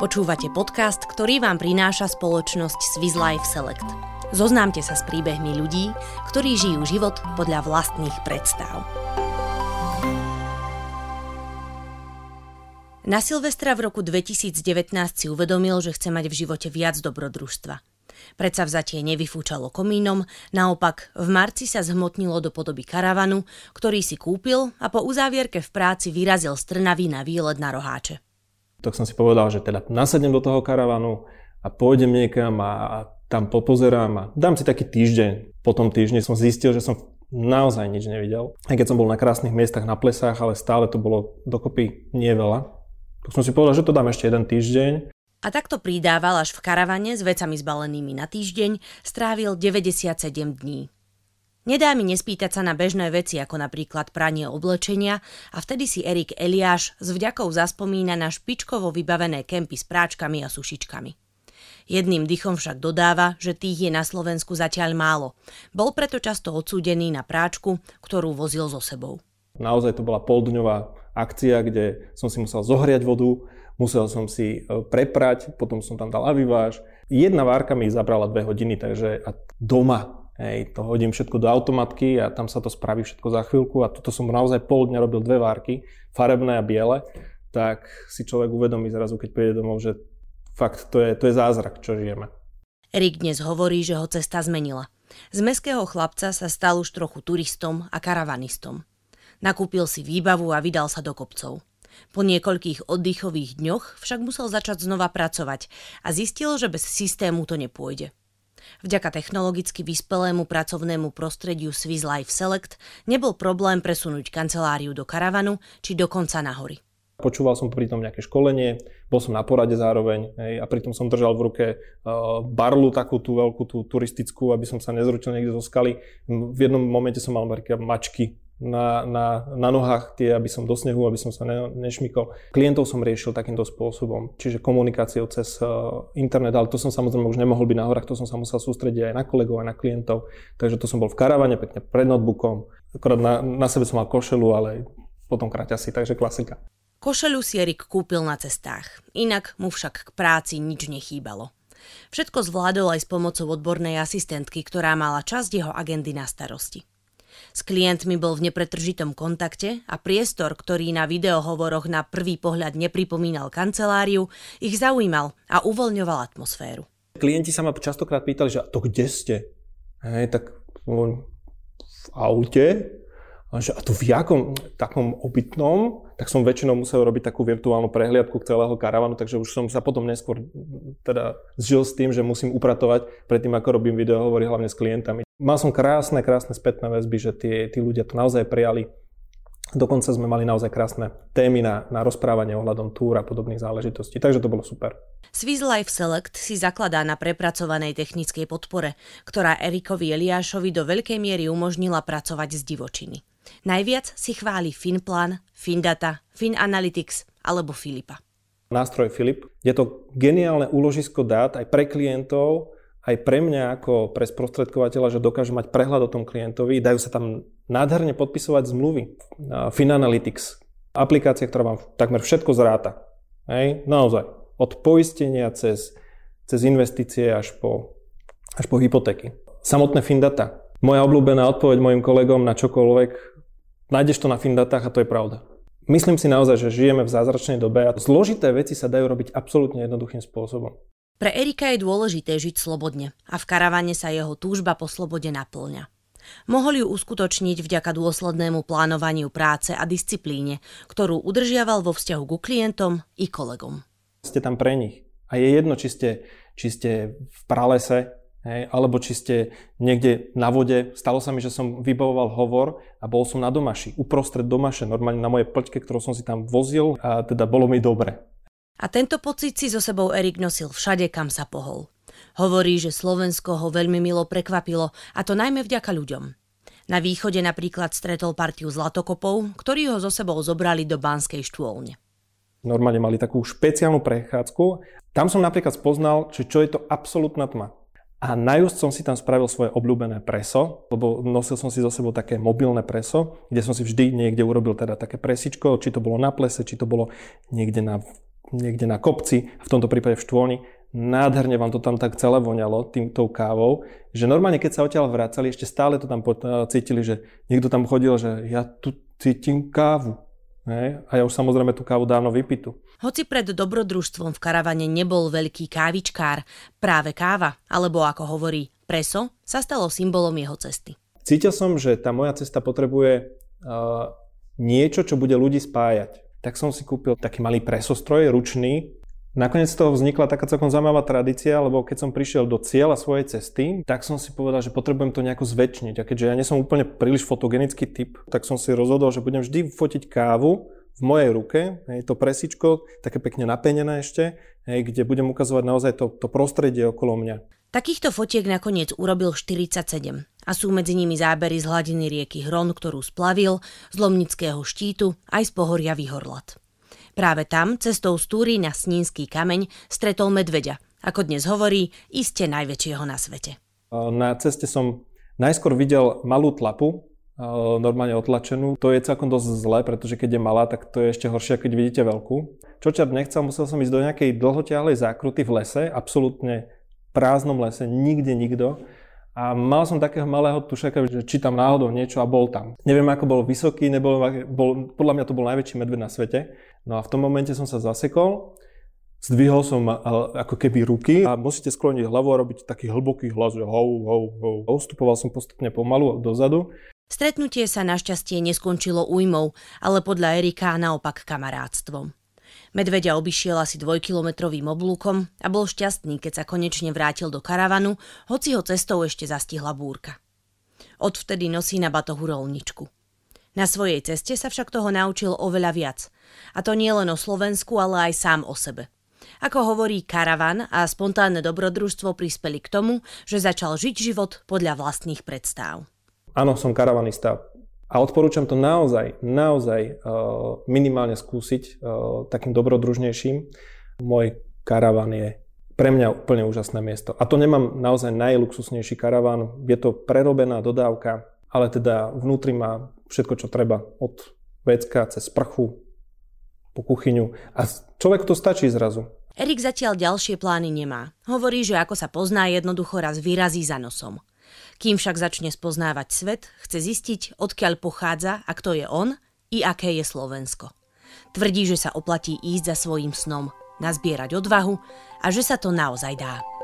Počúvate podcast, ktorý vám prináša spoločnosť Swiss Life Select. Zoznámte sa s príbehmi ľudí, ktorí žijú život podľa vlastných predstav. Na Silvestra v roku 2019 si uvedomil, že chce mať v živote viac dobrodružstva. Predsa vzatie nevyfúčalo komínom, naopak v marci sa zhmotnilo do podoby karavanu, ktorý si kúpil a po uzávierke v práci vyrazil z Trnavy na výlet na roháče tak som si povedal, že teda nasadnem do toho karavanu a pôjdem niekam a, a tam popozerám a dám si taký týždeň. Po tom týždni som zistil, že som naozaj nič nevidel. Aj keď som bol na krásnych miestach na plesách, ale stále to bolo dokopy nie veľa. Tak som si povedal, že to dám ešte jeden týždeň. A takto pridával až v karavane s vecami zbalenými na týždeň, strávil 97 dní. Nedá mi nespýtať sa na bežné veci, ako napríklad pranie oblečenia a vtedy si Erik Eliáš s vďakou zaspomína na špičkovo vybavené kempy s práčkami a sušičkami. Jedným dychom však dodáva, že tých je na Slovensku zatiaľ málo. Bol preto často odsúdený na práčku, ktorú vozil so sebou. Naozaj to bola poldňová akcia, kde som si musel zohriať vodu, musel som si e, preprať, potom som tam dal aviváž. Jedna várka mi zabrala dve hodiny, takže a doma Hej, to hodím všetko do automatky a tam sa to spraví všetko za chvíľku a toto som naozaj pol dňa robil dve várky, farebné a biele, tak si človek uvedomí zrazu, keď príde domov, že fakt to je, to je zázrak, čo žijeme. Erik dnes hovorí, že ho cesta zmenila. Z meského chlapca sa stal už trochu turistom a karavanistom. Nakúpil si výbavu a vydal sa do kopcov. Po niekoľkých oddychových dňoch však musel začať znova pracovať a zistil, že bez systému to nepôjde. Vďaka technologicky vyspelému pracovnému prostrediu Swiss Life Select nebol problém presunúť kanceláriu do karavanu či dokonca na hory. Počúval som pri tom nejaké školenie, bol som na porade zároveň hej, a pritom som držal v ruke uh, barlu takú tú veľkú tú turistickú, aby som sa nezručil niekde zo skaly. V jednom momente som mal mačky na, na, na nohách tie, aby som do snehu, aby som sa ne, nešmykol. Klientov som riešil takýmto spôsobom, čiže komunikáciou cez uh, internet, ale to som samozrejme už nemohol byť na horách, to som sa musel sústrediť aj na kolegov, aj na klientov. Takže to som bol v karavane, pekne pred notebookom. Akorát na, na sebe som mal košelu, ale potom kraťasy, takže klasika. Košelu si Erik kúpil na cestách, inak mu však k práci nič nechýbalo. Všetko zvládol aj s pomocou odbornej asistentky, ktorá mala časť jeho agendy na starosti. S klientmi bol v nepretržitom kontakte a priestor, ktorý na videohovoroch na prvý pohľad nepripomínal kanceláriu, ich zaujímal a uvoľňoval atmosféru. Klienti sa ma častokrát pýtali, že to kde ste? Hej, tak v aute, a, že, a to v jakom takom obytnom, tak som väčšinou musel robiť takú virtuálnu prehliadku celého karavanu, takže už som sa potom neskôr teda zžil s tým, že musím upratovať predtým, ako robím videohovory, hlavne s klientami. Mal som krásne, krásne spätné väzby, že tí, tí ľudia to naozaj prijali. Dokonca sme mali naozaj krásne témy na, na rozprávanie ohľadom túr a podobných záležitostí, takže to bolo super. Swiss Life Select si zakladá na prepracovanej technickej podpore, ktorá Erikovi Eliášovi do veľkej miery umožnila pracovať z divočiny. Najviac si chváli Finplan, Findata, Finanalytics alebo Filipa. Nástroj Filip je to geniálne úložisko dát aj pre klientov, aj pre mňa ako pre sprostredkovateľa, že dokáže mať prehľad o tom klientovi, dajú sa tam nádherne podpisovať zmluvy. Finanalytics, aplikácia, ktorá vám takmer všetko zráta. Hej, naozaj. Od poistenia cez, cez investície až po, až po hypotéky. Samotné Findata. Moja obľúbená odpoveď mojim kolegom na čokoľvek, nájdeš to na Findatách a to je pravda. Myslím si naozaj, že žijeme v zázračnej dobe a zložité veci sa dajú robiť absolútne jednoduchým spôsobom. Pre Erika je dôležité žiť slobodne a v karavane sa jeho túžba po slobode naplňa. Mohol ju uskutočniť vďaka dôslednému plánovaniu práce a disciplíne, ktorú udržiaval vo vzťahu ku klientom i kolegom. Ste tam pre nich. A je jedno, či ste, či ste v pralese, hej, alebo či ste niekde na vode. Stalo sa mi, že som vybavoval hovor a bol som na domaši, uprostred domaše, normálne na mojej plťke, ktorú som si tam vozil a teda bolo mi dobre. A tento pocit si so sebou Erik nosil všade, kam sa pohol. Hovorí, že Slovensko ho veľmi milo prekvapilo, a to najmä vďaka ľuďom. Na východe napríklad stretol partiu zlatokopov, ktorí ho so sebou zobrali do Banskej štôlne. Normálne mali takú špeciálnu prechádzku. Tam som napríklad spoznal, že čo je to absolútna tma. A najúst som si tam spravil svoje obľúbené preso, lebo nosil som si zo sebou také mobilné preso, kde som si vždy niekde urobil teda také presičko, či to bolo na plese, či to bolo niekde na niekde na kopci, v tomto prípade v Štôni, nádherne vám to tam tak celé voňalo tým, tou kávou, že normálne keď sa odtiaľ vracali, ešte stále to tam cítili, že niekto tam chodil, že ja tu cítim kávu. Ne? A ja už samozrejme tú kávu dávno vypitu. Hoci pred dobrodružstvom v karavane nebol veľký kávičkár, práve káva, alebo ako hovorí preso, sa stalo symbolom jeho cesty. Cítil som, že tá moja cesta potrebuje uh, niečo, čo bude ľudí spájať. Tak som si kúpil taký malý presostroj, ručný, Nakoniec z toho vznikla taká celkom zaujímavá tradícia, lebo keď som prišiel do cieľa svojej cesty, tak som si povedal, že potrebujem to nejako zväčšniť. A keďže ja nie som úplne príliš fotogenický typ, tak som si rozhodol, že budem vždy fotiť kávu v mojej ruke, hej, to presičko, také pekne napenené ešte, hej, kde budem ukazovať naozaj to, to prostredie okolo mňa. Takýchto fotiek nakoniec urobil 47 a sú medzi nimi zábery z hladiny rieky Hron, ktorú splavil, z Lomnického štítu aj z pohoria Vyhorlat. Práve tam, cestou z Túry na Snínsky kameň, stretol medveďa, ako dnes hovorí, iste najväčšieho na svete. Na ceste som najskôr videl malú tlapu, normálne otlačenú. To je celkom dosť zlé, pretože keď je malá, tak to je ešte horšie, keď vidíte veľkú. Čo čert nechcel, musel som ísť do nejakej dlhotiahlej zákruty v lese, absolútne prázdnom lese, nikde nikto. A mal som takého malého tušaka, že či tam náhodou niečo a bol tam. Neviem, ako bol vysoký, nebol, bol, podľa mňa to bol najväčší medved na svete. No a v tom momente som sa zasekol, zdvihol som ako keby ruky a musíte skloniť hlavu a robiť taký hlboký hlas, že hou, hou, hou. Ustupoval som postupne pomalu dozadu. Stretnutie sa našťastie neskončilo újmou, ale podľa Erika naopak kamarátstvom. Medveďa obišiel asi dvojkilometrovým oblúkom a bol šťastný, keď sa konečne vrátil do karavanu, hoci ho cestou ešte zastihla búrka. Odvtedy nosí na batohu rolničku. Na svojej ceste sa však toho naučil oveľa viac. A to nie len o Slovensku, ale aj sám o sebe. Ako hovorí karavan a spontánne dobrodružstvo prispeli k tomu, že začal žiť život podľa vlastných predstav. Áno, som karavanista a odporúčam to naozaj, naozaj uh, minimálne skúsiť uh, takým dobrodružnejším. Môj karavan je pre mňa úplne úžasné miesto. A to nemám naozaj najluxusnejší karavan. Je to prerobená dodávka, ale teda vnútri má všetko, čo treba. Od vecka cez sprchu, po kuchyňu. A človeku to stačí zrazu. Erik zatiaľ ďalšie plány nemá. Hovorí, že ako sa pozná, jednoducho raz vyrazí za nosom. Kým však začne spoznávať svet, chce zistiť, odkiaľ pochádza a kto je on i aké je Slovensko. Tvrdí, že sa oplatí ísť za svojím snom, nazbierať odvahu a že sa to naozaj dá.